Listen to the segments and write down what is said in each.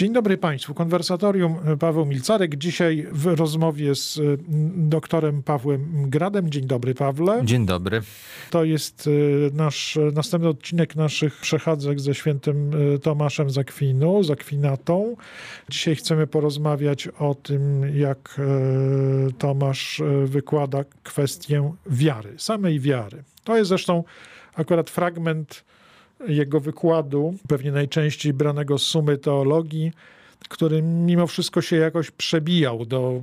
Dzień dobry Państwu. Konwersatorium Paweł Milcarek. Dzisiaj w rozmowie z y, doktorem Pawłem Gradem. Dzień dobry Pawle. Dzień dobry. To jest y, nasz następny odcinek naszych przechadzek ze świętym Tomaszem Zakwinu, Zakwinatą. Dzisiaj chcemy porozmawiać o tym, jak Tomasz wykłada kwestię wiary, samej wiary. To jest zresztą akurat fragment jego wykładu, pewnie najczęściej branego z sumy teologii, który mimo wszystko się jakoś przebijał do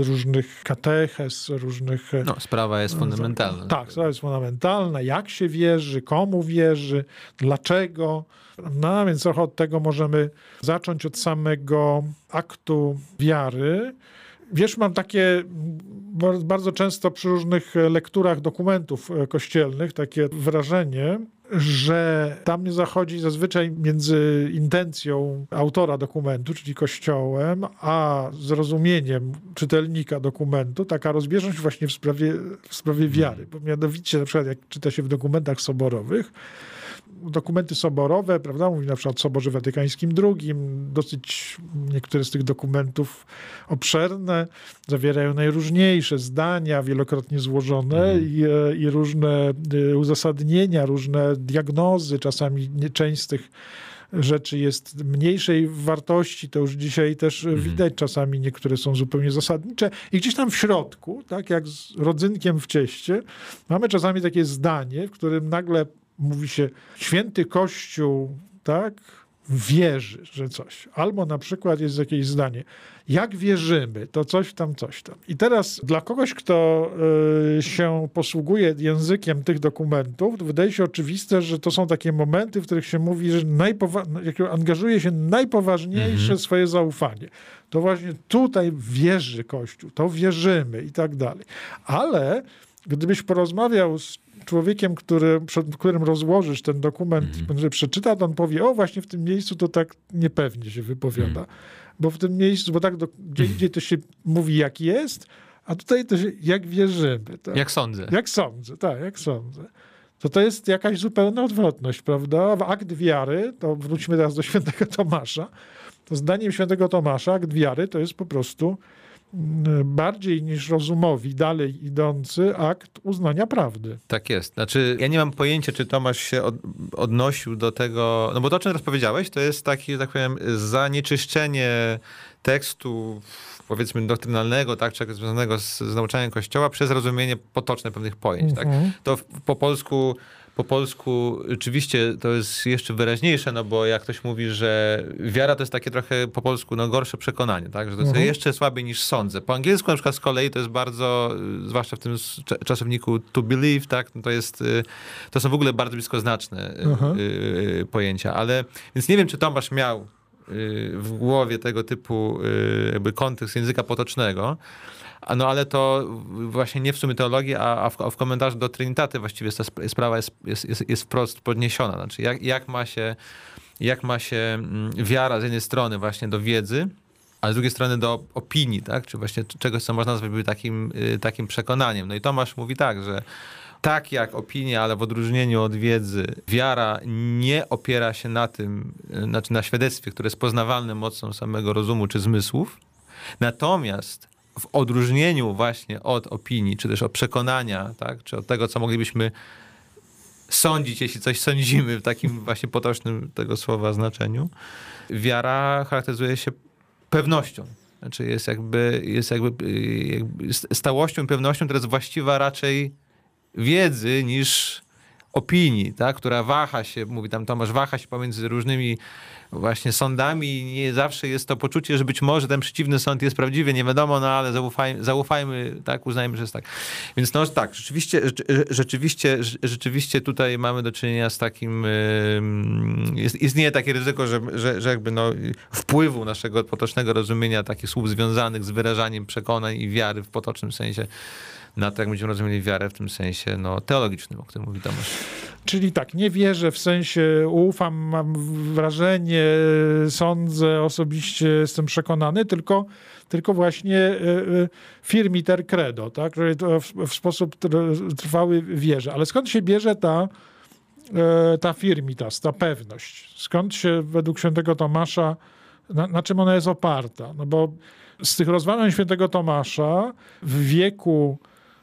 e, różnych katechez, różnych... E, no, sprawa jest fundamentalna. Tak, sprawa jest fundamentalna. Jak się wierzy, komu wierzy, dlaczego. No, więc trochę od tego możemy zacząć od samego aktu wiary. Wiesz, mam takie bardzo często przy różnych lekturach dokumentów e, kościelnych takie wrażenie, że tam nie zachodzi zazwyczaj między intencją autora dokumentu, czyli kościołem, a zrozumieniem czytelnika dokumentu, taka rozbieżność właśnie w sprawie, w sprawie wiary. Bo mianowicie, na przykład jak czyta się w dokumentach soborowych, dokumenty soborowe, prawda, mówi na przykład o Soborze Watykańskim II, dosyć niektóre z tych dokumentów obszerne, zawierają najróżniejsze zdania, wielokrotnie złożone mhm. i, e, i różne e, uzasadnienia, różne diagnozy, czasami część z tych rzeczy jest mniejszej wartości, to już dzisiaj też mhm. widać. Czasami niektóre są zupełnie zasadnicze. I gdzieś tam w środku, tak jak z rodzynkiem w cieście, mamy czasami takie zdanie, w którym nagle mówi się święty Kościół, tak, wierzy, że coś. Albo na przykład jest jakieś zdanie, jak wierzymy, to coś tam, coś tam. I teraz dla kogoś, kto y, się posługuje językiem tych dokumentów, wydaje się oczywiste, że to są takie momenty, w których się mówi, że najpowa- angażuje się najpoważniejsze mhm. swoje zaufanie. To właśnie tutaj wierzy Kościół, to wierzymy i tak dalej. Ale gdybyś porozmawiał z człowiekiem, który, przed którym rozłożysz ten dokument, mm. że przeczyta, to on powie, o właśnie w tym miejscu to tak niepewnie się wypowiada. Mm. Bo w tym miejscu, bo tak do, gdzie mhm. indziej to się mówi jak jest, a tutaj to się jak wierzymy. Tak? Jak sądzę. Jak sądzę, tak, jak sądzę. To to jest jakaś zupełna odwrotność, prawda? W akt wiary, to wróćmy teraz do świętego Tomasza, to zdaniem świętego Tomasza akt wiary to jest po prostu bardziej niż rozumowi, dalej idący akt uznania prawdy. Tak jest. Znaczy, ja nie mam pojęcia, czy Tomasz się od, odnosił do tego, no bo to, o czym teraz powiedziałeś, to jest takie, tak powiem, zanieczyszczenie tekstu powiedzmy doktrynalnego, tak, czy związanego z, z nauczaniem Kościoła przez rozumienie potoczne pewnych pojęć. Tak. Mhm. To w, po polsku po polsku oczywiście to jest jeszcze wyraźniejsze, no bo jak ktoś mówi, że wiara to jest takie trochę po polsku no, gorsze przekonanie, tak? że to jest mhm. jeszcze słabiej niż sądzę. Po angielsku na przykład z kolei to jest bardzo, zwłaszcza w tym czasowniku to believe, tak? No to jest, y, to są w ogóle bardzo bliskoznaczne mhm. pojęcia, ale więc nie wiem, czy Tomasz miał w głowie tego typu jakby kontekst języka potocznego, no ale to właśnie nie w sumie teologii, a, w, a w komentarzu do Trinitaty właściwie ta sprawa jest, jest, jest, jest wprost podniesiona. Znaczy jak, jak, ma się, jak ma się mm, wiara z jednej strony właśnie do wiedzy, a z drugiej strony do opinii, tak? czy właśnie czegoś, co można nazwać takim, y, takim przekonaniem. No i Tomasz mówi tak, że tak jak opinia, ale w odróżnieniu od wiedzy, wiara nie opiera się na tym, y, znaczy na świadectwie, które jest poznawalne mocą samego rozumu czy zmysłów. Natomiast w odróżnieniu właśnie od opinii, czy też od przekonania, tak, czy od tego, co moglibyśmy sądzić, jeśli coś sądzimy w takim właśnie potocznym tego słowa znaczeniu, wiara charakteryzuje się pewnością. Znaczy jest jakby, jest jakby, jakby stałością i pewnością, która jest właściwa raczej wiedzy niż opinii, tak? która waha się, mówi tam Tomasz, waha się pomiędzy różnymi właśnie sądami i nie zawsze jest to poczucie, że być może ten przeciwny sąd jest prawdziwy, nie wiadomo, no ale zaufajmy, zaufajmy tak, uznajmy, że jest tak. Więc no tak, rzeczywiście, rzeczywiście, rzeczywiście tutaj mamy do czynienia z takim, jest, istnieje takie ryzyko, że, że, że jakby no, wpływu naszego potocznego rozumienia takich słów związanych z wyrażaniem przekonań i wiary w potocznym sensie na to, jak będziemy rozumieli wiarę w tym sensie no, teologicznym, o którym mówi Tomasz. Czyli tak, nie wierzę w sensie ufam, mam wrażenie, sądzę, osobiście jestem przekonany, tylko, tylko właśnie e, e, firmiter credo, tak? w, w sposób trwały wierzę. Ale skąd się bierze ta, e, ta firmitas, ta pewność? Skąd się według świętego Tomasza na, na czym ona jest oparta. No bo z tych rozważań świętego Tomasza w wieku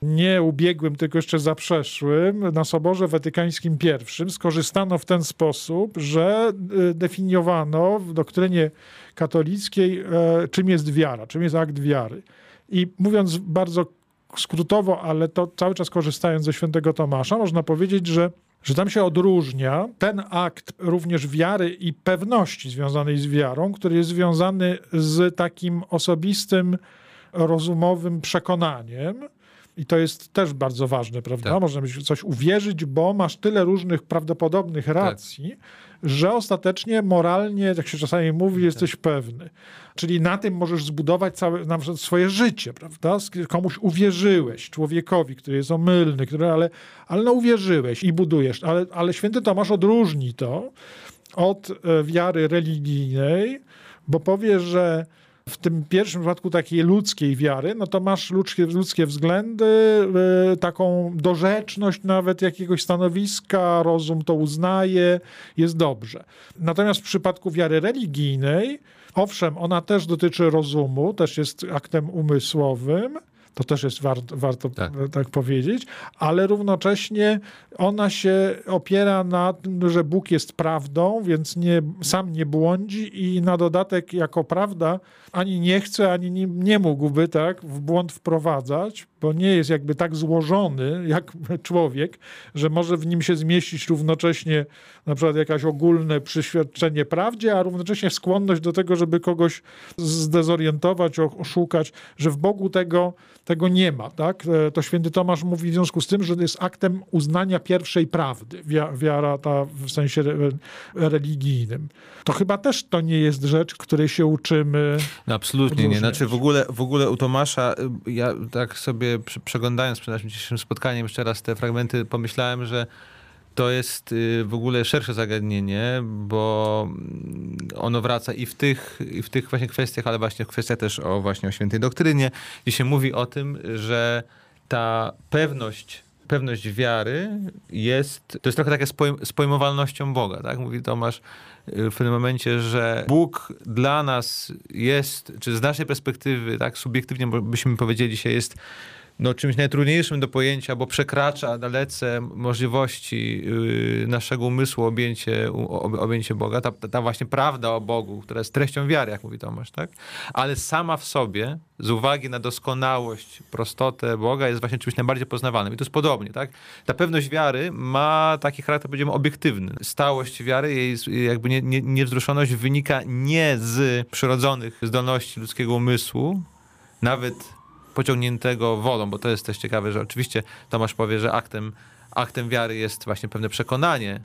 nie ubiegłym, tylko jeszcze zaprzeszłym, na Soborze Watykańskim I skorzystano w ten sposób, że y, definiowano w doktrynie katolickiej, e, czym jest wiara, czym jest akt wiary. I mówiąc bardzo skrótowo, ale to cały czas korzystając ze świętego Tomasza, można powiedzieć, że że tam się odróżnia ten akt również wiary i pewności związanej z wiarą, który jest związany z takim osobistym, rozumowym przekonaniem. I to jest też bardzo ważne, prawda? Tak. Można w coś uwierzyć, bo masz tyle różnych prawdopodobnych tak. racji, tak. że ostatecznie moralnie, jak się czasami mówi, tak. jesteś pewny. Czyli na tym możesz zbudować całe, na przykład swoje życie, prawda? Komuś uwierzyłeś, człowiekowi, który jest omylny, który, ale, ale no uwierzyłeś i budujesz. Ale, ale święty Tomasz odróżni to od e, wiary religijnej, bo powie, że w tym pierwszym przypadku takiej ludzkiej wiary, no to masz ludzkie, ludzkie względy, yy, taką dorzeczność nawet jakiegoś stanowiska, rozum to uznaje, jest dobrze. Natomiast w przypadku wiary religijnej, owszem, ona też dotyczy rozumu, też jest aktem umysłowym, to też jest warto, warto tak. tak. powiedzieć, ale równocześnie ona się opiera na tym, że Bóg jest prawdą, więc nie, sam nie błądzi i na dodatek jako prawda ani nie chce, ani nie, nie mógłby tak w błąd wprowadzać, bo nie jest jakby tak złożony jak człowiek, że może w nim się zmieścić równocześnie na przykład jakieś ogólne przyświadczenie prawdzie, a równocześnie skłonność do tego, żeby kogoś zdezorientować, oszukać, że w Bogu tego, tego nie ma. Tak? E, to święty Tomasz mówi w związku z tym, że jest aktem uznania pierwszej prawdy, wiara ta w sensie religijnym. To chyba też to nie jest rzecz, której się uczymy. No absolutnie nie. Znaczy w ogóle, w ogóle u Tomasza, y, ja tak sobie przeglądając przed naszym dzisiejszym spotkaniem jeszcze raz te fragmenty, pomyślałem, że to jest y, w ogóle szersze zagadnienie, bo mm, ono wraca i w tych, i w tych właśnie kwestiach, ale właśnie w kwestiach też o właśnie o świętej doktrynie, gdzie się mówi o tym, że ta pewność pewność wiary jest, to jest trochę takie z pojmowalnością Boga, tak? Mówi Tomasz y, w pewnym momencie, że Bóg dla nas jest, czy z naszej perspektywy, tak subiektywnie byśmy powiedzieli się, jest no, czymś najtrudniejszym do pojęcia, bo przekracza dalece możliwości yy, naszego umysłu objęcie, objęcie Boga, ta, ta właśnie prawda o Bogu, która jest treścią wiary, jak mówi Tomasz, tak? Ale sama w sobie, z uwagi na doskonałość, prostotę Boga, jest właśnie czymś najbardziej poznawalnym. I to jest podobnie, tak? Ta pewność wiary ma taki charakter, powiedziemy, obiektywny. Stałość wiary, jej jakby nie, nie, niewzruszoność wynika nie z przyrodzonych zdolności ludzkiego umysłu, nawet pociągniętego wolą, bo to jest też ciekawe, że oczywiście Tomasz powie, że aktem, aktem wiary jest właśnie pewne przekonanie,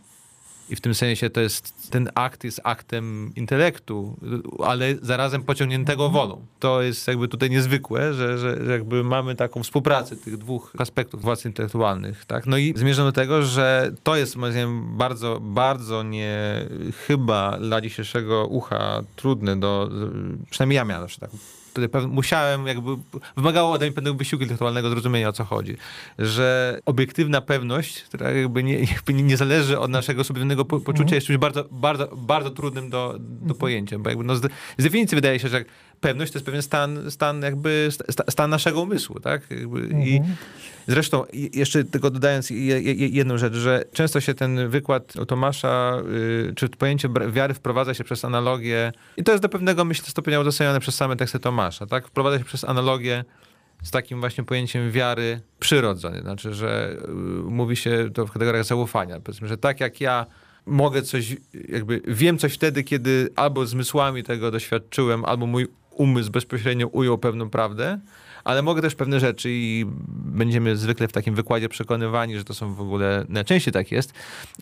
i w tym sensie to jest, ten akt jest aktem intelektu, ale zarazem pociągniętego mhm. wolą. To jest jakby tutaj niezwykłe, że, że, że jakby mamy taką współpracę tych dwóch aspektów władz intelektualnych. Tak? No i zmierzam do tego, że to jest moim zdaniem bardzo, bardzo nie chyba dla dzisiejszego ucha trudne do, przynajmniej ja miałem tak musiałem, jakby, wymagało ode mnie pewnego wysiłku intelektualnego zrozumienia, o co chodzi. Że obiektywna pewność, która jakby nie, jakby nie zależy od naszego subiektywnego po, poczucia, mhm. jest czymś bardzo, bardzo, bardzo trudnym do, do mhm. pojęcia, bo jakby no z, z definicji wydaje się, że pewność to jest pewien stan, stan jakby, stan naszego umysłu, tak? Mhm. I zresztą jeszcze tylko dodając jedną rzecz, że często się ten wykład Tomasza, y, czy pojęcie wiary wprowadza się przez analogię i to jest do pewnego, myślę, stopnia udostępnione przez same teksty Tomasza, tak? Wprowadza się przez analogię z takim właśnie pojęciem wiary przyrodzonej. Znaczy, że y, mówi się to w kategoriach zaufania. Powiedzmy, że tak jak ja mogę coś, jakby wiem coś wtedy, kiedy albo zmysłami tego doświadczyłem, albo mój umysł bezpośrednio ujął pewną prawdę, ale mogę też pewne rzeczy i będziemy zwykle w takim wykładzie przekonywani, że to są w ogóle, najczęściej tak jest,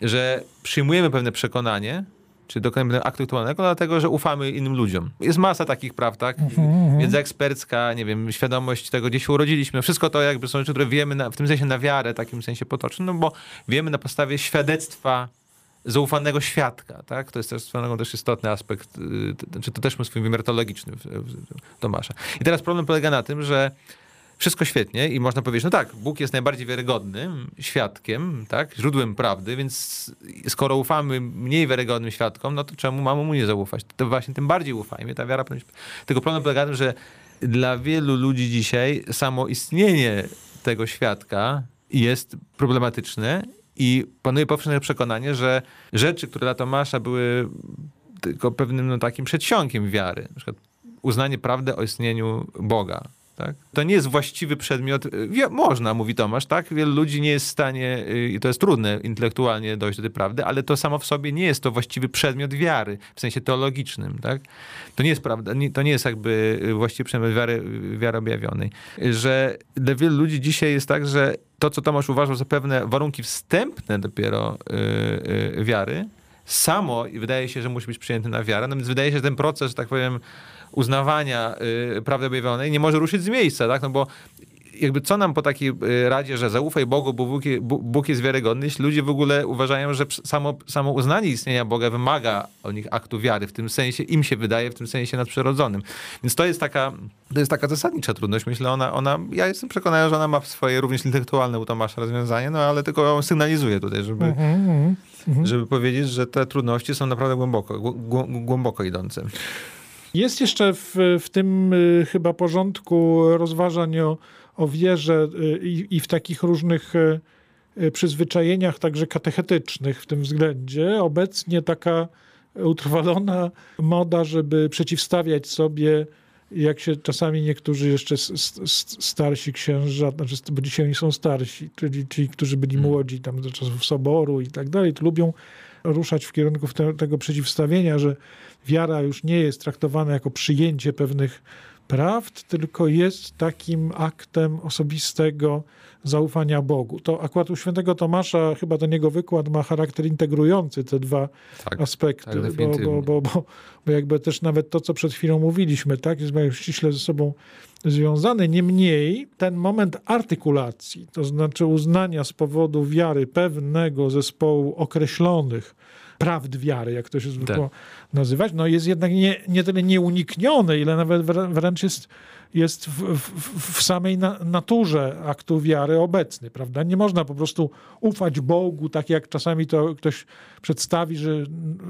że przyjmujemy pewne przekonanie, czy dokonujemy aktu aktualnego, dlatego, że ufamy innym ludziom. Jest masa takich praw, tak? Mm-hmm. Wiedza ekspercka, nie wiem, świadomość tego, gdzie się urodziliśmy. Wszystko to jakby są rzeczy, które wiemy na, w tym sensie na wiarę, takim sensie potocznym, no bo wiemy na podstawie świadectwa zaufanego świadka, tak? To jest też, też istotny aspekt, y, czy to też ma swój wymiar teologiczny Tomasza. I teraz problem polega na tym, że wszystko świetnie i można powiedzieć, no tak, Bóg jest najbardziej wiarygodnym świadkiem, tak, źródłem prawdy, więc skoro ufamy mniej wiarygodnym świadkom, no to czemu mamy mu nie zaufać? To właśnie tym bardziej ufajmy. Ta wiara Tylko problem polega na tym, że dla wielu ludzi dzisiaj samo istnienie tego świadka jest problematyczne i panuje powszechne przekonanie, że rzeczy, które dla Tomasza były tylko pewnym no, takim przedsionkiem wiary, na przykład uznanie prawdy o istnieniu Boga, tak? To nie jest właściwy przedmiot. Można, mówi Tomasz, tak? Wielu ludzi nie jest w stanie, y, i to jest trudne intelektualnie dojść do tej prawdy, ale to samo w sobie nie jest to właściwy przedmiot wiary, w sensie teologicznym, tak? To nie jest prawda, to nie jest jakby właściwy przedmiot wiary, wiary objawionej. Że dla wielu ludzi dzisiaj jest tak, że to, co Tomasz uważał za pewne warunki wstępne dopiero yy, yy, wiary, samo wydaje się, że musi być przyjęty na wiarę, no więc wydaje się, że ten proces, że tak powiem, uznawania y, prawdy objawionej nie może ruszyć z miejsca, tak? No bo jakby co nam po takiej y, radzie, że zaufaj Bogu, bo Bóg, Bóg jest wiarygodny, jeśli ludzie w ogóle uważają, że samo, samo uznanie istnienia Boga wymaga od nich aktu wiary, w tym sensie, im się wydaje, w tym sensie nadprzyrodzonym. Więc to jest taka, to jest taka zasadnicza trudność. Myślę, ona, ona, ja jestem przekonany, że ona ma swoje również intelektualne u Tomasza rozwiązanie, no ale tylko ją sygnalizuję tutaj, żeby, mm -hmm. żeby powiedzieć, że te trudności są naprawdę głęboko, głęboko idące. Jest jeszcze w, w tym y, chyba porządku rozważań o, o wierze y, i, i w takich różnych y, przyzwyczajeniach, także katechetycznych w tym względzie, obecnie taka utrwalona moda, żeby przeciwstawiać sobie, jak się czasami niektórzy jeszcze starsi księża, znaczy, bo dzisiaj oni są starsi, czyli ci, którzy byli hmm. młodzi tam do czasów soboru i tak dalej, to lubią ruszać w kierunku te, tego przeciwstawienia, że wiara już nie jest traktowana jako przyjęcie pewnych prawd, tylko jest takim aktem osobistego zaufania Bogu. To akurat u świętego Tomasza, chyba ten jego wykład ma charakter integrujący te dwa tak, aspekty, tak, bo, bo, bo, bo, jakby też nawet to, co przed chwilą mówiliśmy, tak, jest ściśle ze sobą związany. Niemniej ten moment artykulacji, to znaczy uznania z powodu wiary pewnego zespołu określonych prawd wiary, jak to się zwykło tak. nazywać, no jest jednak nie, nie tyle nieuniknione, ile nawet wręcz jest jest w, w, w samej na, naturze aktu wiary obecny, prawda? Nie można po prostu ufać Bogu, tak jak czasami to ktoś przedstawi, że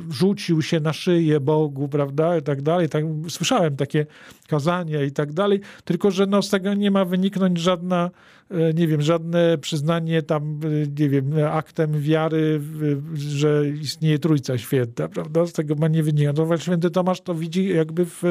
rzucił się na szyję Bogu, prawda? I tak dalej. Tak, słyszałem takie kazania i tak dalej, tylko że no, z tego nie ma wyniknąć żadna e, nie wiem, żadne przyznanie tam, e, nie wiem, aktem wiary, że istnieje Trójca Święta, prawda? Z tego ma nie wynika. No, święty Tomasz to widzi jakby w,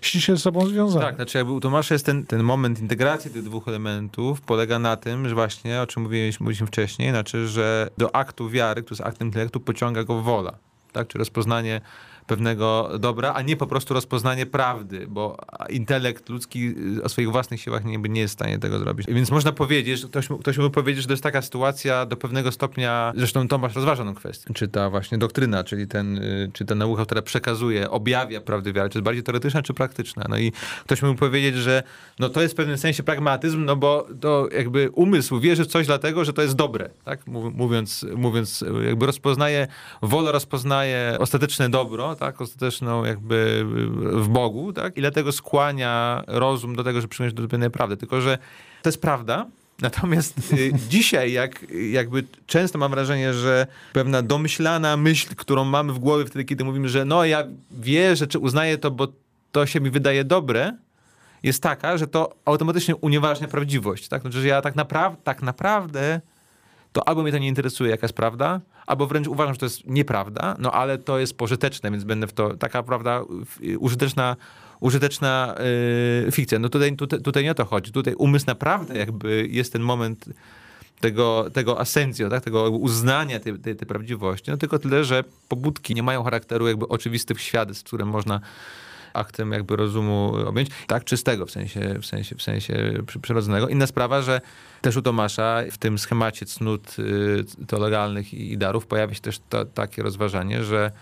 ściśle z sobą związane. Tak, znaczy jakby u Tomasza jest ten, ten moment integracji tych dwóch elementów polega na tym, że właśnie, o czym mówiliśmy, mówiliśmy wcześniej, znaczy, że do aktu wiary, który jest aktem intelektu, pociąga go wola. Tak? Czy rozpoznanie pewnego dobra, a nie po prostu rozpoznanie prawdy, bo intelekt ludzki o swoich własnych siłach nie, nie jest w stanie tego zrobić. Więc można powiedzieć, ktoś, ktoś mógł powiedzieć, że to jest taka sytuacja do pewnego stopnia, zresztą Tomasz rozważa tę kwestię, czy ta właśnie doktryna, czyli ten, y, czy ta nauka, która przekazuje, objawia prawdy wiary, czy jest bardziej teoretyczna, czy praktyczna. No i ktoś mógł powiedzieć, że no to jest w pewnym sensie pragmatyzm, no bo to jakby umysł wierzy w coś dlatego, że to jest dobre, tak? Mówiąc, mówiąc jakby rozpoznaje, wola rozpoznaje ostateczne dobro, tak, ostateczną jakby w Bogu, tak, i dlatego skłania rozum do tego, że przyjąć do pewnej prawdy. Tylko, że to jest prawda, Natomiast y, dzisiaj, jak, jakby często mam wrażenie, że pewna domyślana myśl, którą mamy w głowie wtedy, kiedy mówimy, że no ja wierzę, czy uznaję to, bo to się mi wydaje dobre, jest taka, że to automatycznie unieważnia prawdziwość. Tak? Znaczy, że ja tak, napra tak naprawdę to albo mnie to nie interesuje, jaka jest prawda, albo wręcz uważam, że to jest nieprawda, no ale to jest pożyteczne, więc będę w to, taka prawda, użyteczna, użyteczna yy, fikcja. No tutaj, tutaj, tutaj nie o to chodzi. Tutaj umysł naprawdę jakby jest ten moment tego, tego asencjo, tak? tego uznania tej, tej, tej prawdziwości, no tylko tyle, że pobudki nie mają charakteru jakby oczywistych świadectw, które można aktem jakby rozumu objąć, tak czystego w sensie, w sensie, w sensie przyrodzonego. Inna sprawa, że też u Tomasza w tym schemacie cnót y, teologalnych i darów pojawia się też to, takie rozważanie, że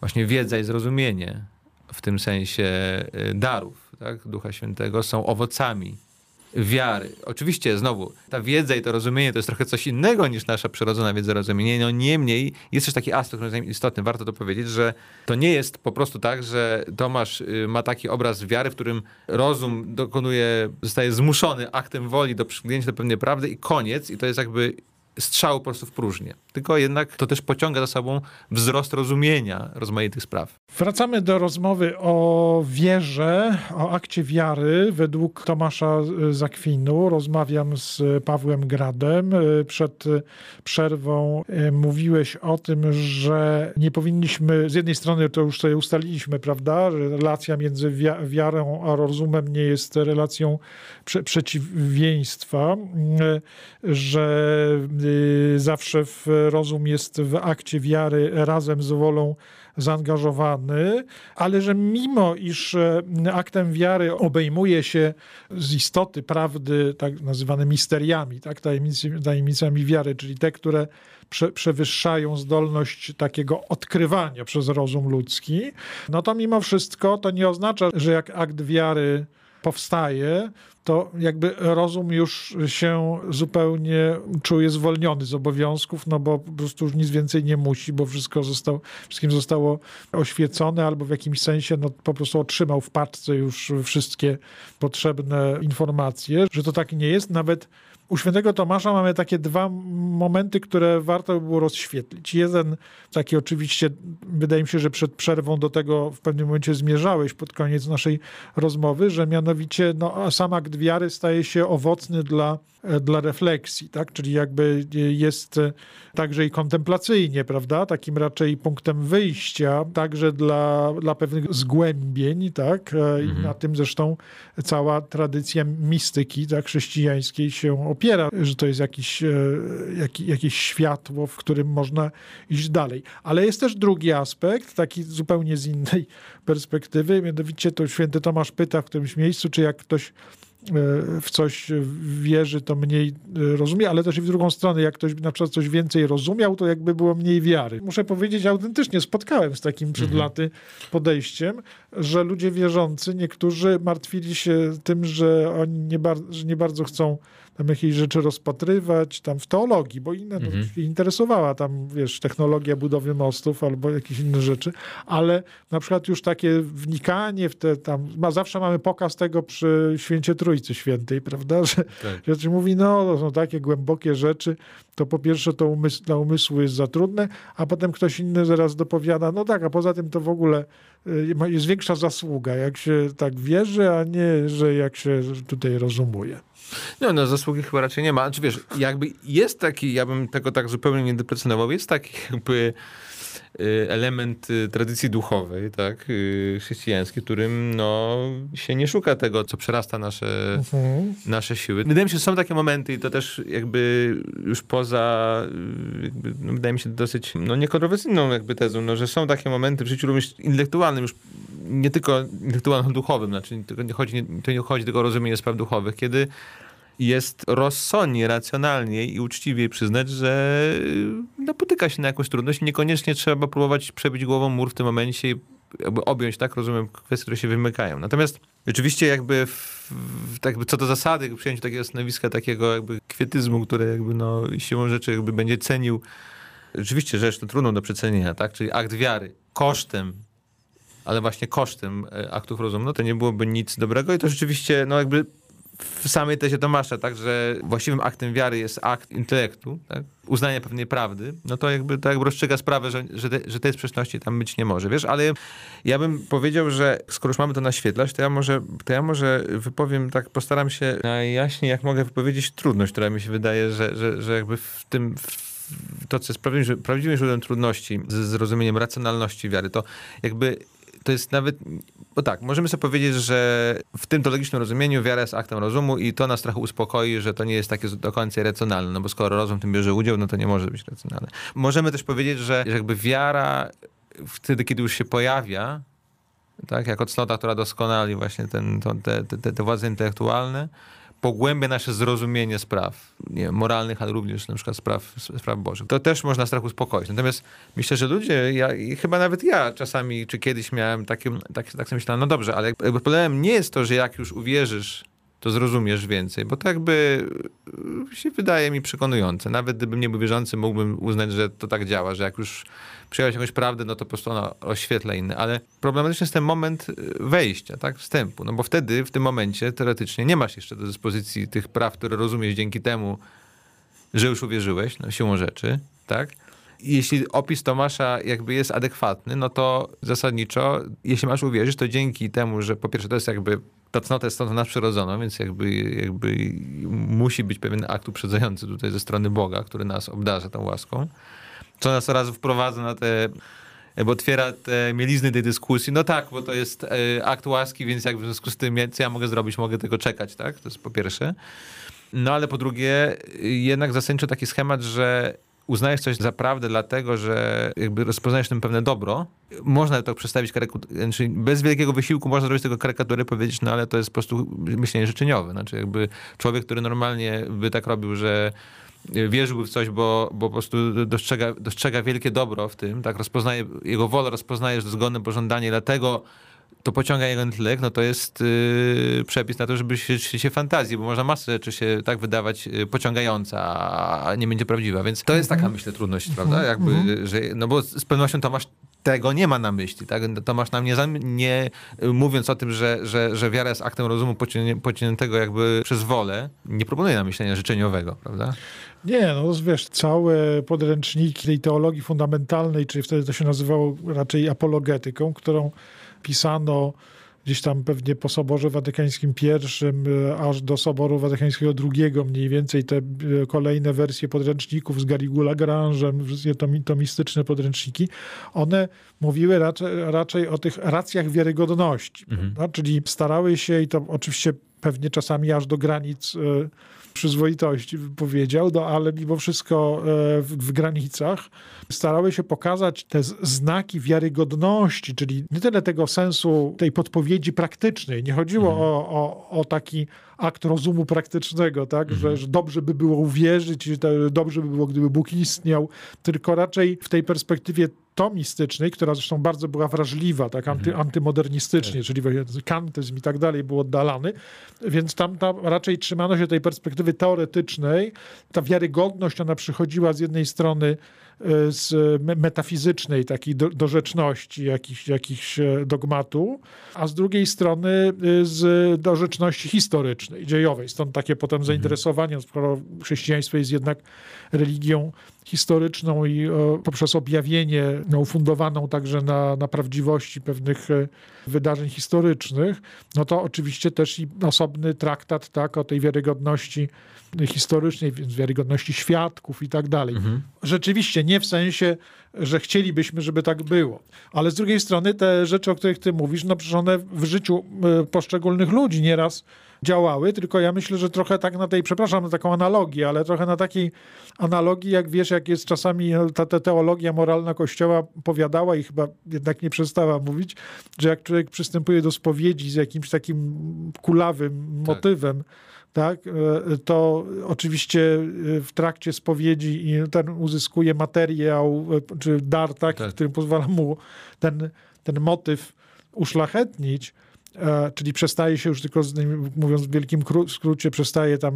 właśnie wiedza i zrozumienie w tym sensie y, darów tak, Ducha Świętego są owocami wiary. Oczywiście, znowu, ta wiedza i to rozumienie to jest trochę coś innego niż nasza przyrodzona wiedza rozumienie. No niemniej jest też taki aspekt, który jest istotny, warto to powiedzieć, że to nie jest po prostu tak, że Tomasz y, ma taki obraz wiary, w którym rozum dokonuje, zostaje zmuszony aktem woli do przyjęcia do pewnej prawdy i koniec. I to jest jakby strzał po prostu w próżnię. Tylko jednak to też pociąga za sobą wzrost rozumienia rozmaitych spraw. Wracamy do rozmowy o wierze, o akcie wiary według Tomasza Zakwinu. Rozmawiam z Pawłem Gradem. Przed przerwą e, mówiłeś o tym, że nie powinniśmy, z jednej strony to już sobie ustaliliśmy, prawda, że relacja między wiarą a rozumem nie jest relacją prze przeciwieństwa, że zawsze w rozum jest w akcie wiary razem z wolą zaangażowany, ale że mimo iż e, aktem wiary obejmuje się z istoty prawdy, tak nazywane misteriami, tak, tajemnicami, tajemnicami wiary, czyli te, które prze, przewyższają zdolność takiego odkrywania przez rozum ludzki, no to mimo wszystko to nie oznacza, że jak akt wiary powstaje, to jakby rozum już się zupełnie czuje zwolniony z obowiązków, no bo po prostu już nic więcej nie musi, bo wszystko zostało, wszystkim zostało oświecone albo w jakimś sensie no, po prostu otrzymał w paczce już wszystkie potrzebne informacje, że to tak nie jest. Nawet u świętego Tomasza mamy takie dwa momenty, które warto by było rozświetlić. Jeden, taki oczywiście, wydaje mi się, że przed przerwą do tego w pewnym momencie zmierzałeś pod koniec naszej rozmowy, że mianowicie no, sam akt wiary staje się owocny dla dla refleksji, tak? czyli jakby jest e, także i kontemplacyjnie, prawda? Takim raczej punktem wyjścia, także dla, dla pewnych zgłębień, tak? E, I mhm. na tym zresztą cała tradycja mistyki tak? chrześcijańskiej się opiera, że to jest jakiś, jak, jakieś światło, w którym można iść dalej. Ale jest też drugi aspekt, taki zupełnie z innej perspektywy, mianowicie to święty Tomasz pyta w którymś miejscu, czy jak ktoś E, w coś wierzy, to mniej e, rozumie, ale też i w drugą stronę, jak ktoś na przykład coś więcej rozumiał, to jakby było mniej wiary. Muszę powiedzieć, autentycznie spotkałem z takim przed mhm. laty podejściem, że ludzie wierzący, niektórzy martwili się tym, że oni nie, bar że nie bardzo chcą tam jakieś rzeczy rozpatrywać, tam w teologii, bo inne no, mhm. interesowała tam, wiesz, technologia budowy mostów albo jakieś inne rzeczy, ale na przykład już takie wnikanie w te tam, ma, zawsze mamy pokaz tego przy Święcie Trójcy Świętej, prawda, że, tak. że mówi, no to są takie głębokie rzeczy, to po pierwsze to umysł, dla umysłu jest za trudne, a potem ktoś inny zaraz dopowiada, no tak, a poza tym to w ogóle y, jest większa zasługa, jak się tak wierzy, a nie, że jak się tutaj rozumuje. No, no zasługi chyba raczej nie ma. Znaczy wiesz, jakby jest taki, ja bym tego tak zupełnie nie deprecjonował, jest taki jakby element y, tradycji duchowej, tak, y, chrześcijańskiej, którym no, się nie szuka tego, co przerasta nasze, mhm. nasze siły. Wydaje mi się, że są takie momenty i to też jakby już poza, jakby, no, wydaje mi się dosyć, no niekontrowersyjną jakby tezą, no, że są takie momenty w życiu również intelektualnym, już nie tylko intelektualno-duchowym, znaczy to nie chodzi, to nie chodzi tylko o rozumienie spraw duchowych, kiedy jest rozsądnie, racjonalniej i uczciwiej przyznać, że napotyka się na jakąś trudność. Niekoniecznie trzeba próbować przebić głową mur w tym momencie i jakby objąć, tak rozumiem, kwestie, które się wymykają. Natomiast oczywiście jakby, w, tak jakby co do zasady przyjęciu takiego stanowiska, takiego jakby kwietyzmu, które jakby no siłą rzeczy jakby będzie cenił rzeczywiście rzecz to trudną do przecenienia, tak? Czyli akt wiary kosztem ale właśnie kosztem e, aktów rozumu, no to nie byłoby nic dobrego i to rzeczywiście, no jakby w samej tezie Tomasza, tak, że właściwym aktem wiary jest akt intelektu, tak, uznania pewnej prawdy, no to jakby, to jakby rozstrzyga sprawę, że, że, te, że tej sprzeczności tam być nie może, wiesz, ale ja bym powiedział, że skoro już mamy to naświetlać, to ja może, to ja może wypowiem, tak postaram się najjaśniej, jak mogę wypowiedzieć trudność, która mi się wydaje, że, że, że jakby w tym, w to, co jest prawdziwym, prawdziwym źródłem trudności z zrozumieniem racjonalności wiary, to jakby to jest nawet, bo tak, możemy sobie powiedzieć, że w tym teologicznym rozumieniu wiara jest aktem rozumu i to nas trochę uspokoi, że to nie jest takie do końca racjonalne, no bo skoro rozum w tym bierze udział, no to nie może być racjonalne. Możemy też powiedzieć, że jakby wiara wtedy, kiedy już się pojawia, tak, jak cnota, która doskonali właśnie ten, to, te, te, te władze intelektualne, pogłębia nasze zrozumienie spraw nie, moralnych, ale również na przykład spraw, spraw bożych. To też można strach uspokoić. Natomiast myślę, że ludzie, ja, chyba nawet ja czasami, czy kiedyś miałem takie, tak, tak sobie myślałem, no dobrze, ale problemem nie jest to, że jak już uwierzysz to zrozumiesz więcej, bo to jakby y, się wydaje mi przekonujące. Nawet gdybym nie był wierzący, mógłbym uznać, że to tak działa, że jak już przyjąłeś jakąś prawdę, no to po prostu ona oświetla inne. Ale problematyczny jest ten moment y, wejścia, tak, wstępu, no bo wtedy, w tym momencie, teoretycznie nie masz jeszcze do dyspozycji tych praw, które rozumiesz dzięki temu, że już uwierzyłeś, no siłą rzeczy, tak? jeśli opis Tomasza jakby jest adekwatny, no to zasadniczo, jeśli masz uwierzyć, to dzięki temu, że po pierwsze to jest jakby ta cnota jest stąd nadprzyrodzona, więc jakby, jakby musi być pewien akt uprzedzający tutaj ze strony Boga, który nas obdarza tą łaską, co nas raz wprowadza na te bo otwiera te mielizny tej dyskusji. No tak, bo to jest e, akt łaski, więc jakby w związku z tym, co ja mogę zrobić? Mogę tego czekać, tak? To jest po pierwsze. No ale po drugie, jednak zasadniczo taki schemat, że uznajesz coś za prawdę dlatego, że jakby rozpoznajesz tym pewne dobro, można to przedstawić znaczy bez wielkiego wysiłku można zrobić tego karykatury, powiedzieć, no ale to jest po prostu myślenie życzeniowe. Znaczy jakby człowiek, który normalnie by tak robił, że wierzyłby w coś, bo, bo po prostu dostrzega, dostrzega wielkie dobro w tym, tak, rozpoznaje, jego wolę rozpoznajesz zgodne pożądanie, dlatego to pociąga jego intelekt, no to jest yy, przepis na to, żeby się, się fantazji, bo można masę rzeczy się tak wydawać yy, pociągająca, a nie będzie prawdziwa. Więc to jest taka, mhm. myślę, trudność, prawda? Mhm. Jakby, mhm. że, no bo z pewnością Tomasz tego nie ma na myśli, tak? Tomasz nam nie, nie mówiąc o tym, że, że, że wiara jest aktem rozumu pociągniętego jakby przez wolę, nie proponuje nam myślenia życzeniowego, prawda? Nie, no wiesz, całe podręczniki tej teologii fundamentalnej, czyli wtedy to się nazywało raczej apologetyką, którą pisano gdzieś tam pewnie po Soborze Watykańskim I, e, aż do Soboru Watykańskiego II, mniej więcej te e, kolejne wersje podręczników z Garigula Grange'em, wszystkie tomistyczne podręczniki, one mówiły raczej, raczej o tych racjach wiarygodności, mhm. czyli starały się i to oczywiście pewnie czasami aż do granic y, przyzwoitości powiedział, no ale mimo wszystko y, w, w, granicach starały się pokazać te znaki wiarygodności, czyli nie tyle tego sensu tej podpowiedzi praktycznej. Nie chodziło mhm. o, o, o taki akt rozumu praktycznego, tak? Mhm. Że, że, dobrze by było uwierzyć, że dobrze by było, gdyby Bóg istniał, tylko raczej w tej perspektywie tomistycznej, która zresztą bardzo była wrażliwa, tak anty, mhm. antymodernistycznie, tak. czyli kantyzm i tak dalej był oddalany, więc tam, tam raczej trzymano się tej perspektywy teoretycznej. Ta wiarygodność, ona przychodziła z jednej strony z metafizycznej takiej do, dorzeczności jakichś, jakichś e, dogmatu, a z drugiej strony e, z dorzeczności historycznej, dziejowej. Stąd takie potem mhm. zainteresowanie, skoro chrześcijaństwo jest jednak religią historyczną i poprzez objawienie no, ufundowaną także na, na prawdziwości pewnych wydarzeń historycznych, no to oczywiście też i osobny traktat tak, o tej wiarygodności historycznej, więc wiarygodności świadków i tak dalej. Mhm. Rzeczywiście nie w sensie, że chcielibyśmy, żeby tak było. Ale z drugiej strony te rzeczy, o których ty mówisz, no przecież one w życiu e, poszczególnych ludzi nieraz działały, tylko ja myślę, że trochę tak na tej, przepraszam na taką analogię, ale trochę na takiej analogii, jak wiesz, jak jest czasami no, ta, ta teologia moralna Kościoła powiadała i chyba jednak nie przestała mówić, że jak człowiek przystępuje do spowiedzi z jakimś takim kulawym tak. motywem, tak, e, to oczywiście e, w trakcie spowiedzi ten uzyskuje materiał e, czy dar tak. który pozwala mu ten, ten motyw uszlachetnić, czyli przestaje się już tylko, mówiąc w wielkim skrócie, przestaje tam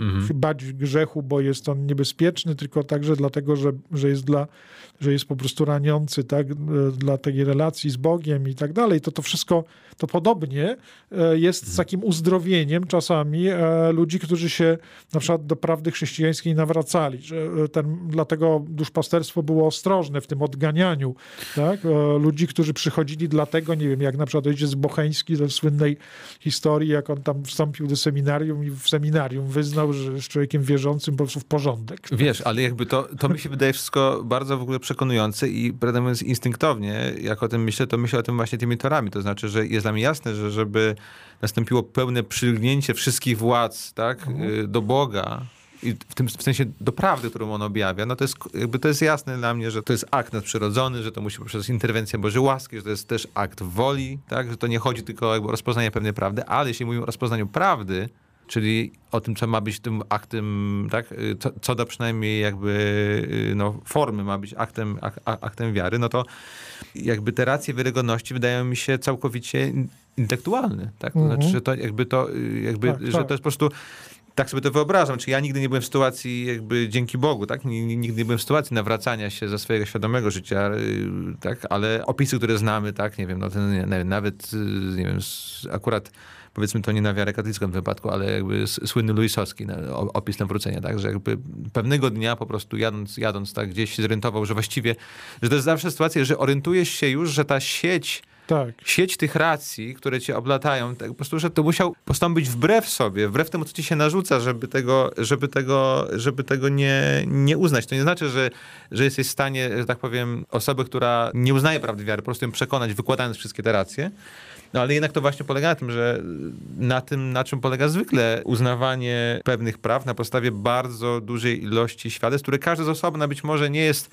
mhm. bać grzechu, bo jest on niebezpieczny, tylko także dlatego, że, że jest dla że jest po prostu raniący tak, dla tej relacji z Bogiem i tak dalej, to to wszystko, to podobnie e, jest z takim uzdrowieniem czasami e, ludzi, którzy się na przykład do prawdy chrześcijańskiej nawracali. Że e, ten, dlatego duszpasterstwo było ostrożne w tym odganianiu tak, ludzi, którzy przychodzili dlatego, nie wiem, jak na przykład ojciec Bocheński ze słynnej historii, jak on tam wstąpił do seminarium i w seminarium wyznał, że jest człowiekiem wierzącym po prostu w porządek. Wiesz, ale jakby to, to mi się wydaje wszystko bardzo w ogóle przekonujące i prawdę mówiąc instynktownie, jak o tym myślę, to myślę o tym właśnie tymi torami. To znaczy, że jest dla mnie jasne, że żeby nastąpiło pełne przylgnięcie wszystkich władz tak, mhm. do Boga, i w tym w sensie do prawdy, którą on objawia, no to jest, jakby to jest jasne dla mnie, że to jest akt nadprzyrodzony, że to musi poprzez interwencję Bożej łaski, że to jest też akt woli, tak? że to nie chodzi tylko o jakby rozpoznanie pewnej prawdy, ale jeśli mówimy o rozpoznaniu prawdy, czyli o tym, co ma być tym aktem, tak, co, co do przynajmniej jakby no, formy ma być aktem, ak, aktem wiary, no to jakby te racje wiarygodności wydają mi się całkowicie intelektualny, tak? To Mhm. znaczy, że to jakby to, y, jakby, Tak, że tak. to jest po prostu tak sobie to wyobrażam. Czy ja nigdy nie byłem w sytuacji, jakby dzięki Bogu, tak? Ni- ni- Nigdy nie byłem w sytuacji nawracania się ze swojego świadomego życia, y, tak? Ale opisy, które znamy, tak? Nie wiem, no ten, nawet, y, nie wiem, akurat powiedzmy to nie na wiarę katolicką w wypadku, ale jakby słynny Luisowski, no, opis nawrócenia, tak? Że jakby pewnego dnia po prostu jadąc, jadąc tak gdzieś zorientował, że właściwie, że to jest zawsze sytuacja, że orientujesz się już, że ta sieć Tak. sieć tych racji, które cię oblatają, tak po prostu, że to musiał postąpić wbrew sobie, wbrew temu, co ci się narzuca, żeby tego, żeby tego, żeby tego nie, nie uznać. To nie znaczy, że, że jesteś w stanie, że tak powiem, osoby, która nie uznaje prawdy wiary, po prostu ją przekonać, wykładając wszystkie te racje. No ale jednak to właśnie polega na tym, że na tym, na czym polega zwykle uznawanie pewnych praw na podstawie bardzo dużej ilości świadectw, które każdy z osobna być może nie jest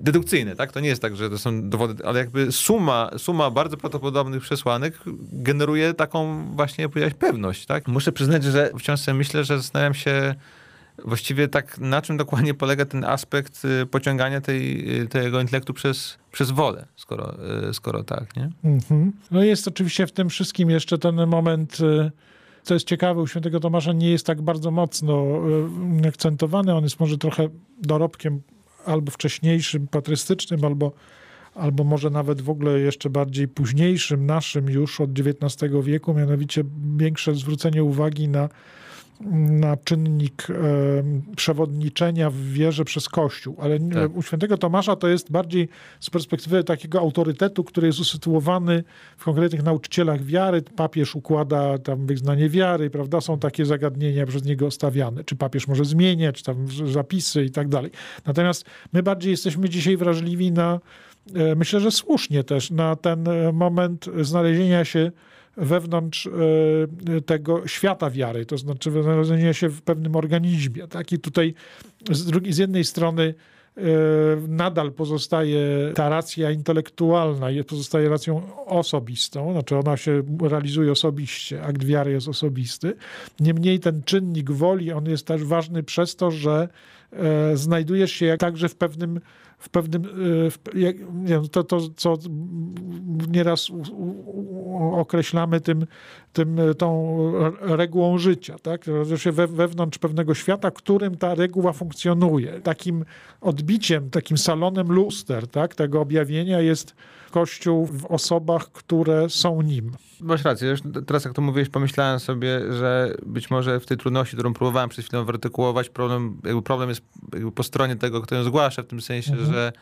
dedukcyjne, tak? To nie jest tak, że to są dowody, ale jakby suma, suma bardzo prawdopodobnych przesłanek generuje taką właśnie, jak powiedziałeś, pewność, tak? Muszę przyznać, że wciąż sobie myślę, że zastanawiam się właściwie tak, na czym dokładnie polega ten aspekt y, pociągania tej, y, tego intelektu przez, przez wolę, skoro, y, skoro tak, nie? Mhm. No jest oczywiście w tym wszystkim jeszcze ten moment, co jest ciekawe, u świętego Tomasza nie jest tak bardzo mocno akcentowany. On jest może trochę dorobkiem albo wcześniejszym, patrystycznym, albo, albo może nawet w ogóle jeszcze bardziej późniejszym, naszym już od XIX wieku, mianowicie większe zwrócenie uwagi na na czynnik przewodniczenia w wierze przez Kościół. Ale Tak. u świętego Tomasza to jest bardziej z perspektywy takiego autorytetu, który jest usytuowany w konkretnych nauczycielach wiary. Papież układa tam wyznanie wiary, prawda? Są takie zagadnienia przez niego stawiane. Czy papież może zmieniać tam zapisy i tak dalej. Natomiast my bardziej jesteśmy dzisiaj wrażliwi na, e, myślę, że słusznie też, na ten e, moment znalezienia się wewnątrz e, tego świata wiary, to znaczy znalezienia się w pewnym organizmie. Tak? I tutaj z, drugiej, z jednej strony e, nadal pozostaje ta racja intelektualna, je- pozostaje racją osobistą, znaczy ona się realizuje osobiście, akt wiary jest osobisty. Niemniej ten czynnik woli, on jest też ważny przez to, że e, znajdujesz się także w pewnym w pewnym, e, w, nie wiem, to, to, co nieraz określamy tym, tym, e, tą regułą życia, tak? Się we, wewnątrz pewnego świata, którym ta reguła funkcjonuje. Takim odbiciem, takim salonem luster, tak? Tego objawienia jest Kościół w osobach, które są nim. Masz rację. Teraz jak to mówiłeś, pomyślałem sobie, że być może w tej trudności, którą próbowałem przed chwilą wyartykułować, problem, jakby problem jest jakby po stronie tego, kto ją zgłasza, w tym sensie, Mhm. że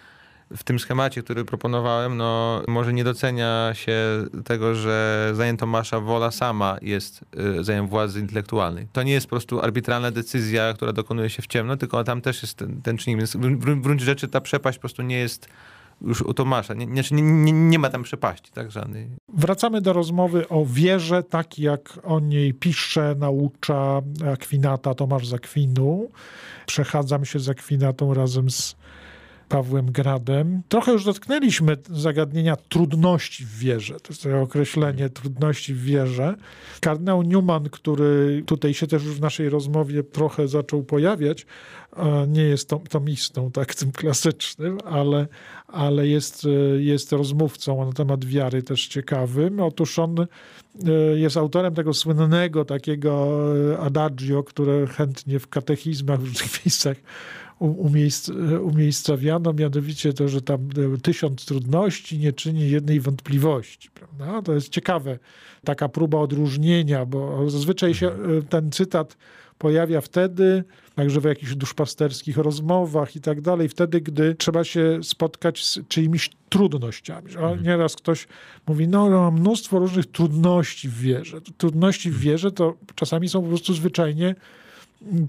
w tym schemacie, który proponowałem, no może nie docenia się tego, że zdaniem Tomasza wola sama jest y, zdaniem władzy intelektualnej. To nie jest po prostu arbitralna decyzja, która dokonuje się w ciemno, tylko tam też jest ten, ten czynnik. Więc w gruncie rzeczy ta przepaść po prostu nie jest już u Tomasza. Nie, nie, nie, nie, nie ma tam przepaści, tak, żadnej. Wracamy do rozmowy o wierze, tak jak o niej pisze, naucza Akwinata, Tomasz z Akwinu. Przechadzam się z Akwinatą razem z Pawłem Gradem. Trochę już dotknęliśmy zagadnienia trudności w wierze. To jest to określenie trudności w wierze. Kardynał Newman, który tutaj się też już w naszej rozmowie trochę zaczął pojawiać, e, nie jest tom, tomistą, tak, tym klasycznym, ale, ale jest, e, jest rozmówcą na temat wiary też ciekawym. Otóż on e, jest autorem tego słynnego takiego adagio, które chętnie w katechizmach w różnych miejscach umiejsc, umiejscowiano, mianowicie to, że tam e, tysiąc trudności nie czyni jednej wątpliwości. Prawda? To jest ciekawe, taka próba odróżnienia, bo zazwyczaj się e, ten cytat pojawia wtedy, także w jakichś duszpasterskich rozmowach i tak dalej, wtedy, gdy trzeba się spotkać z czyimiś trudnościami. A nieraz ktoś mówi, no mam mnóstwo różnych trudności w wierze. Trudności w wierze to czasami są po prostu zwyczajnie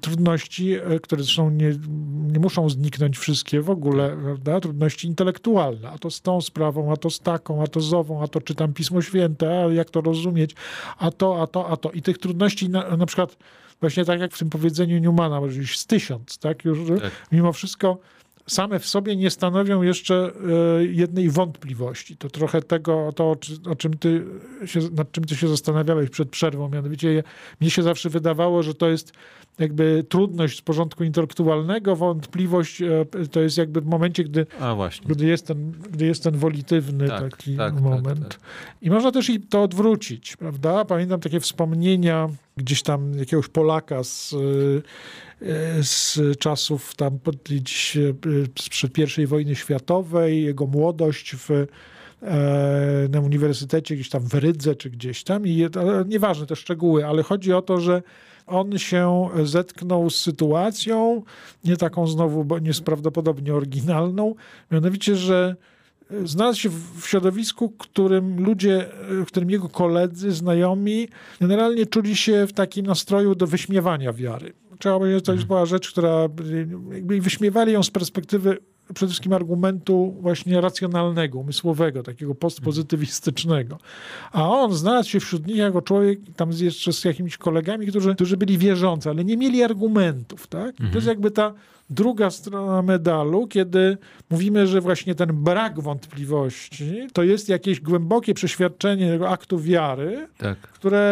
trudności, e, które zresztą nie, nie muszą zniknąć wszystkie w ogóle, prawda? Trudności intelektualne, a to z tą sprawą, a to z taką, a to z ową, a to czytam Pismo Święte, a jak to rozumieć, a to, a to, a to. I tych trudności na, na przykład właśnie tak jak w tym powiedzeniu Newmana, może już z tysiąc, tak? Już Tak. mimo wszystko same w sobie nie stanowią jeszcze e, jednej wątpliwości. To trochę tego, to, o czym ty się, nad czym ty się zastanawiałeś przed przerwą, mianowicie mnie się zawsze wydawało, że to jest jakby trudność z porządku intelektualnego, wątpliwość e, to jest jakby w momencie, gdy, gdy, jest, ten, gdy jest ten wolitywny tak, taki tak, tak moment. Tak, tak. I można też i to odwrócić, prawda? Pamiętam takie wspomnienia gdzieś tam jakiegoś Polaka z, e, z czasów tam gdzieś e, sprzed I wojny światowej, jego młodość w na uniwersytecie gdzieś tam w Rydze czy gdzieś tam i nieważne te szczegóły, ale chodzi o to, że on się zetknął z sytuacją, nie taką znowu, bo nieprawdopodobnie oryginalną, mianowicie, że znalazł się w środowisku, którym ludzie, w którym jego koledzy, znajomi generalnie czuli się w takim nastroju do wyśmiewania wiary. Trzeba powiedzieć, to była rzecz, która jakby wyśmiewali ją z perspektywy przede wszystkim argumentu właśnie racjonalnego, umysłowego, takiego postpozytywistycznego. A on znalazł się wśród nich jako człowiek, tam jeszcze z jakimiś kolegami, którzy, którzy byli wierzący, ale nie mieli argumentów. Tak? Mhm. To jest jakby ta druga strona medalu, kiedy mówimy, że właśnie ten brak wątpliwości to jest jakieś głębokie przeświadczenie tego aktu wiary, tak. które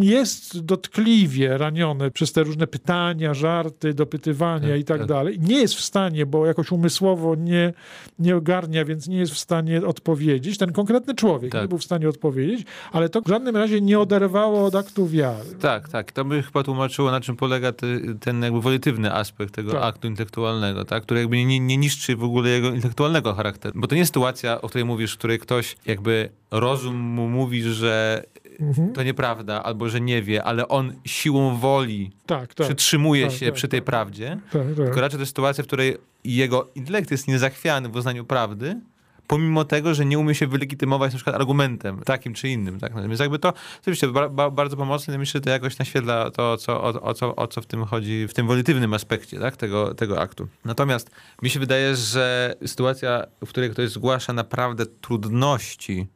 jest dotkliwie ranione przez te różne pytania, żarty, dopytywania tak, i tak, tak, dalej. Nie jest w stanie, bo jakoś umysłowo nie, nie ogarnia, więc nie jest w stanie odpowiedzieć. Ten konkretny człowiek tak. nie był w stanie odpowiedzieć, ale to w żadnym razie nie oderwało od aktu wiary. Tak, tak. To by chyba tłumaczyło, na czym polega ten jakby wolitywny aspekt tego tak. aktu intelektualnego, tak? który jakby nie, nie niszczy w ogóle jego intelektualnego charakteru. Bo to nie jest sytuacja, o której mówisz, w której ktoś jakby rozum mu mówi, że mhm. to nieprawda, albo że nie wie, ale on siłą woli tak, tak, przytrzymuje tak, się tak, przy tej tak. prawdzie. Tak, Tylko raczej to jest sytuacja, w której jego intelekt jest niezachwiany w uznaniu prawdy, pomimo tego, że nie umie się wylegitymować na przykład argumentem takim czy innym. Tak? Więc jakby to oczywiście ba, ba, bardzo pomocne, myślę, że to jakoś naświetla to, co, o, o, co, o co w tym chodzi, w tym wolitywnym aspekcie tak? tego, tego aktu. Natomiast mi się wydaje, że sytuacja, w której ktoś zgłasza naprawdę trudności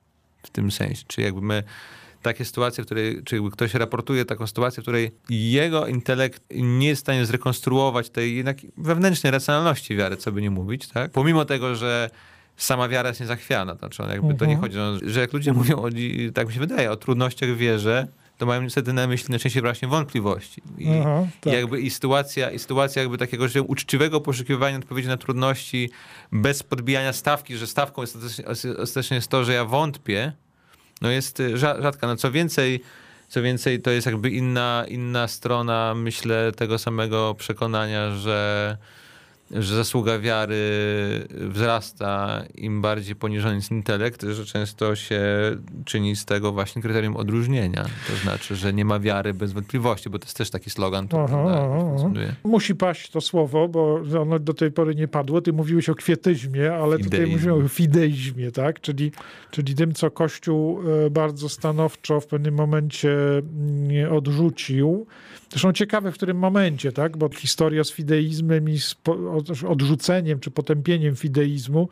w tym sensie, czy jakby my takie sytuacje, w której, czy ktoś raportuje taką sytuację, w której jego intelekt nie jest w stanie zrekonstruować tej jednak wewnętrznej racjonalności wiary, co by nie mówić, tak? Pomimo tego, że sama wiara jest niezachwiana. To znaczy, jakby to nie mhm. chodzi, no, że jak ludzie mówią, o, tak mi się wydaje, o trudnościach w wierze, to mają niestety na myśli najczęściej właśnie wątpliwości. I, Aha, tak. jakby i sytuacja, i sytuacja jakby takiego że uczciwego poszukiwania odpowiedzi na trudności bez podbijania stawki, że stawką ostatecznie jest to, że ja wątpię, no jest y, rzadka. No co więcej, co więcej, to jest jakby inna, inna strona, myślę, tego samego przekonania, że że zasługa wiary wzrasta im bardziej poniżony jest intelekt, że często się czyni z tego właśnie kryterium odróżnienia. To znaczy, że nie ma wiary bez wątpliwości, bo to jest też taki slogan. Musi paść to słowo, bo ono do tej pory nie padło. Ty mówiłeś o kwietyzmie, ale Fideizm. tutaj mówimy o fideizmie, tak? Czyli, czyli tym, co Kościół e, bardzo stanowczo w pewnym momencie mm, odrzucił. Zresztą ciekawe w którym momencie, tak? Bo historia z fideizmem i z odrzuceniem czy potępieniem fideizmu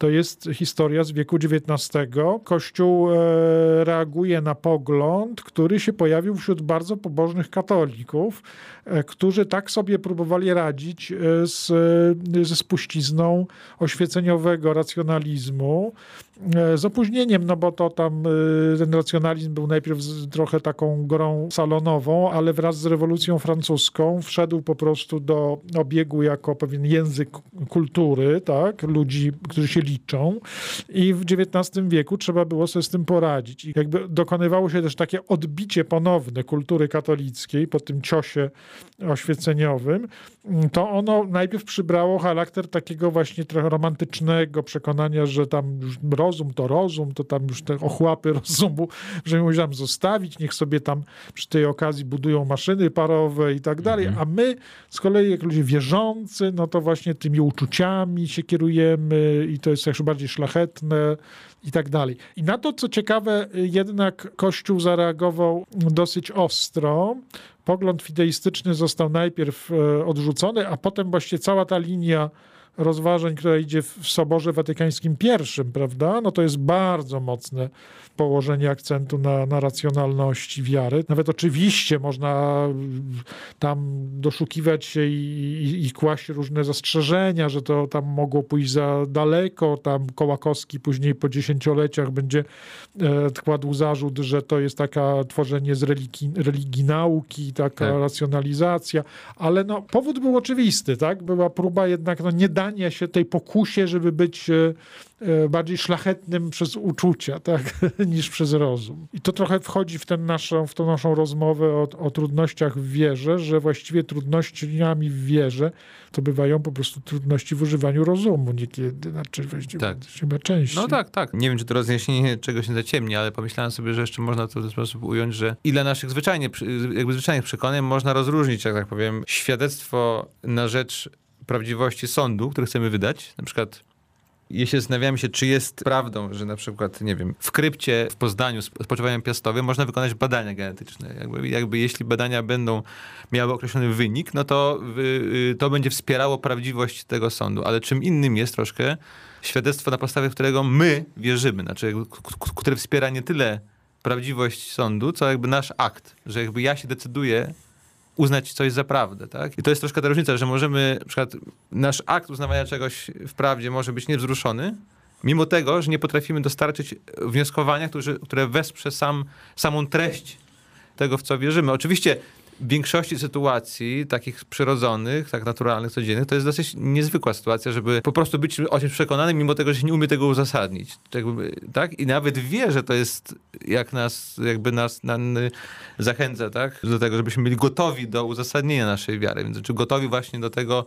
to jest historia z wieku XIX. Kościół e, reaguje na pogląd, który się pojawił wśród bardzo pobożnych katolików, e, którzy tak sobie próbowali radzić e, z, ze spuścizną oświeceniowego racjonalizmu, z opóźnieniem, no bo to tam ten racjonalizm był najpierw trochę taką grą salonową, ale wraz z rewolucją francuską wszedł po prostu do obiegu jako pewien język kultury, tak, ludzi, którzy się liczą i w XIX wieku trzeba było sobie z tym poradzić. I jakby dokonywało się też takie odbicie ponowne kultury katolickiej po tym ciosie oświeceniowym, to ono najpierw przybrało charakter takiego właśnie trochę romantycznego przekonania, że tam już rozum to rozum, to tam już te ochłapy rozumu, że musi tam zostawić, niech sobie tam przy tej okazji budują maszyny parowe i tak dalej, mhm. a my z kolei jak ludzie wierzący, no to właśnie tymi uczuciami się kierujemy i to jest jeszcze bardziej szlachetne i tak dalej. I na to, co ciekawe, jednak Kościół zareagował dosyć ostro. Pogląd fideistyczny został najpierw e, odrzucony, a potem właśnie cała ta linia rozważań, która idzie w Soborze Watykańskim I, prawda, no to jest bardzo mocne położenie akcentu na, na racjonalności wiary. Nawet oczywiście można tam doszukiwać się i, i, i kłaść różne zastrzeżenia, że to tam mogło pójść za daleko. Tam Kołakowski później po dziesięcioleciach będzie e, kładł zarzut, że to jest taka tworzenie z religii, religii nauki, taka tak. racjonalizacja. Ale no, powód był oczywisty, tak? Była próba jednak no, nie dania się tej pokusie, żeby być e, E, bardziej szlachetnym przez uczucia, tak, niż przez rozum. I to trochę wchodzi w, ten naszą, w tą naszą rozmowę o, o trudnościach w wierze, że właściwie trudnościami w wierze to bywają po prostu trudności w używaniu rozumu niekiedy, znaczy właściwie tak. chyba częściej. No tak, tak. Nie wiem, czy to rozjaśnienie czegoś nie zaciemni, ale pomyślałem sobie, że jeszcze można to w ten sposób ująć, że ile naszych zwyczajnie, jakby zwyczajnych przekonań można rozróżnić, jak tak powiem, świadectwo na rzecz prawdziwości sądu, który chcemy wydać, na przykład jeśli zastanawiamy się, czy jest prawdą, że na przykład, nie wiem, w krypcie w Poznaniu z spoczywaniem piastowym można wykonać badania genetyczne. Jakby, jakby jeśli badania będą miały określony wynik, no to y, to będzie wspierało prawdziwość tego sądu. Ale czym innym jest troszkę świadectwo, na podstawie którego my wierzymy, znaczy, które wspiera nie tyle prawdziwość sądu, co jakby nasz akt, że jakby ja się decyduję uznać coś za prawdę, tak? I to jest troszkę ta różnica, że możemy, na przykład nasz akt uznawania czegoś w prawdzie może być niewzruszony, mimo tego, że nie potrafimy dostarczyć wnioskowania, które, które wesprze sam, samą treść tego, w co wierzymy. Oczywiście w większości sytuacji, takich przyrodzonych, tak naturalnych, codziennych, to jest dosyć niezwykła sytuacja, żeby po prostu być o czymś przekonanym, mimo tego, że się nie umie tego uzasadnić. Tak? I nawet wie, że to jest, jak nas, jakby nas, zachęca, tak? Do tego, żebyśmy byli gotowi do uzasadnienia naszej wiary. Więc czy gotowi właśnie do tego,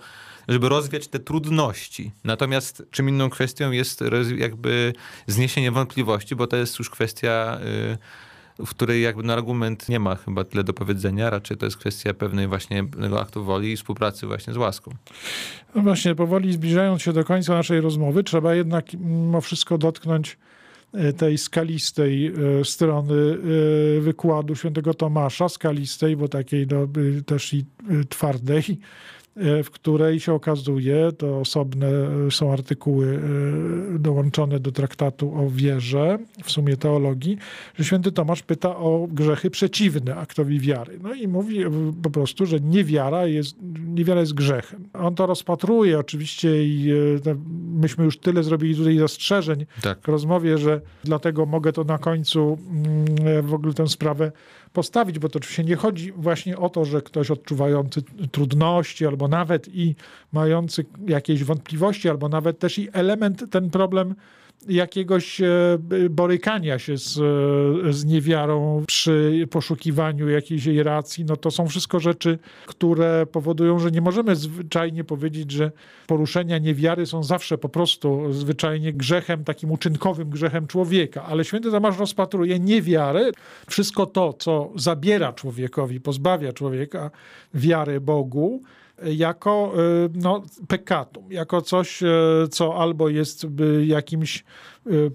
żeby rozwiać te trudności. Natomiast czym inną kwestią jest jakby zniesienie wątpliwości, bo to jest już kwestia... Yy, w której jakby na argument nie ma chyba tyle do powiedzenia, raczej to jest kwestia pewnej właśnie aktu woli i współpracy właśnie z łaską. No właśnie, powoli zbliżając się do końca naszej rozmowy, trzeba jednak mimo wszystko dotknąć e, tej skalistej e, strony e, wykładu świętego Tomasza, skalistej, bo takiej no, też i twardej, w której się okazuje, to osobne e, są artykuły e, dołączone do traktatu o wierze, w sumie teologii, że święty Tomasz pyta o grzechy przeciwne aktowi wiary. No i mówi po prostu, że niewiara jest, niewiara jest grzechem. On to rozpatruje oczywiście i myśmy już tyle zrobili tutaj zastrzeżeń tak. w rozmowie, że dlatego mogę to na końcu mm, w ogóle tę sprawę postawić, bo to oczywiście nie chodzi właśnie o to, że ktoś odczuwający trudności, albo nawet i mający jakieś wątpliwości, albo nawet też i element, ten problem jakiegoś e, borykania się z, z niewiarą przy poszukiwaniu jakiejś jej racji, no to są wszystko rzeczy, które powodują, że nie możemy zwyczajnie powiedzieć, że poruszenia niewiary są zawsze po prostu zwyczajnie grzechem, takim uczynkowym grzechem człowieka. Ale święty Tomasz rozpatruje niewiarę, wszystko to, co zabiera człowiekowi, pozbawia człowieka wiary Bogu, jako y, no, pekatum, jako coś, y, co albo jest y, jakimś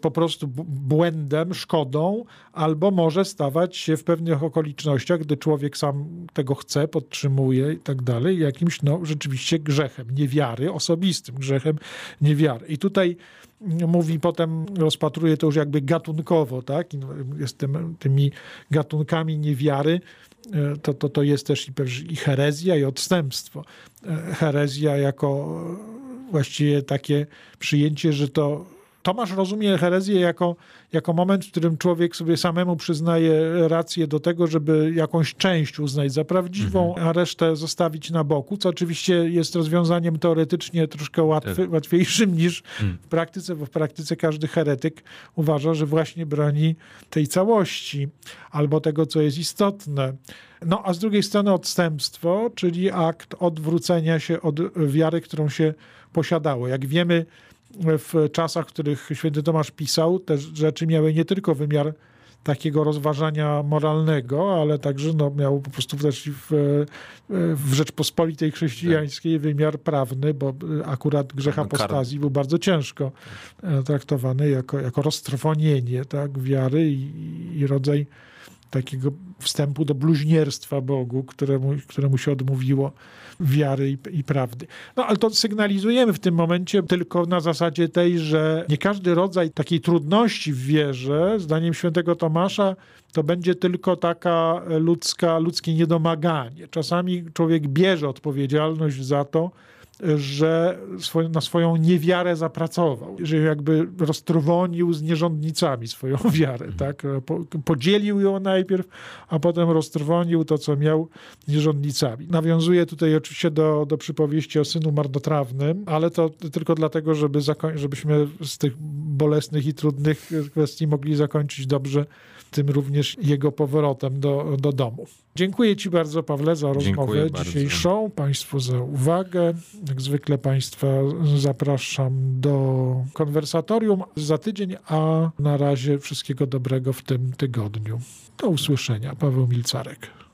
po prostu błędem, szkodą, albo może stawać się w pewnych okolicznościach, gdy człowiek sam tego chce, podtrzymuje i tak dalej, jakimś no, rzeczywiście grzechem niewiary, osobistym grzechem niewiary. I tutaj mówi potem, rozpatruje to już jakby gatunkowo, tak? Jest tym, tymi gatunkami niewiary, to, to, to jest też i, i herezja, i odstępstwo. E, herezja jako właściwie takie przyjęcie, że to Tomasz rozumie herezję jako, jako moment, w którym człowiek sobie samemu przyznaje rację do tego, żeby jakąś część uznać za prawdziwą, mhm. a resztę zostawić na boku, co oczywiście jest rozwiązaniem teoretycznie troszkę łatwy, tak. łatwiejszym niż mhm. w praktyce, bo w praktyce każdy heretyk uważa, że właśnie broni tej całości albo tego, co jest istotne. No a z drugiej strony odstępstwo, czyli akt odwrócenia się od wiary, którą się posiadało. Jak wiemy, w czasach, w których święty Tomasz pisał, te rzeczy miały nie tylko wymiar takiego rozważania moralnego, ale także no, miał po prostu też w, w Rzeczpospolitej chrześcijańskiej tak. wymiar prawny, bo akurat grzech no, apostazji był bardzo ciężko e, traktowany jako, jako roztrwonienie tak, wiary i, i rodzaj takiego wstępu do bluźnierstwa Bogu, któremu, któremu się odmówiło wiary i, i, prawdy. No ale to sygnalizujemy w tym momencie tylko na zasadzie tej, że nie każdy rodzaj takiej trudności w wierze, zdaniem świętego Tomasza, to będzie tylko taka ludzka, ludzkie niedomaganie. Czasami człowiek bierze odpowiedzialność za to, że na swoją niewiarę zapracował, że jakby roztrwonił z nierządnicami swoją wiarę, mhm. tak? Podzielił ją najpierw, a potem roztrwonił to, co miał nierządnicami. Nawiązuje tutaj oczywiście do, do przypowieści o synu marnotrawnym, ale to tylko dlatego, żeby żebyśmy z tych bolesnych i trudnych kwestii mogli zakończyć dobrze tym również jego powrotem do, do domu. Dziękuję Ci bardzo, Pawle, za rozmowę dzisiejszą, bardzo. Państwu za uwagę. Jak zwykle Państwa zapraszam do konwersatorium za tydzień, a na razie wszystkiego dobrego w tym tygodniu. Do usłyszenia. Paweł Milcarek.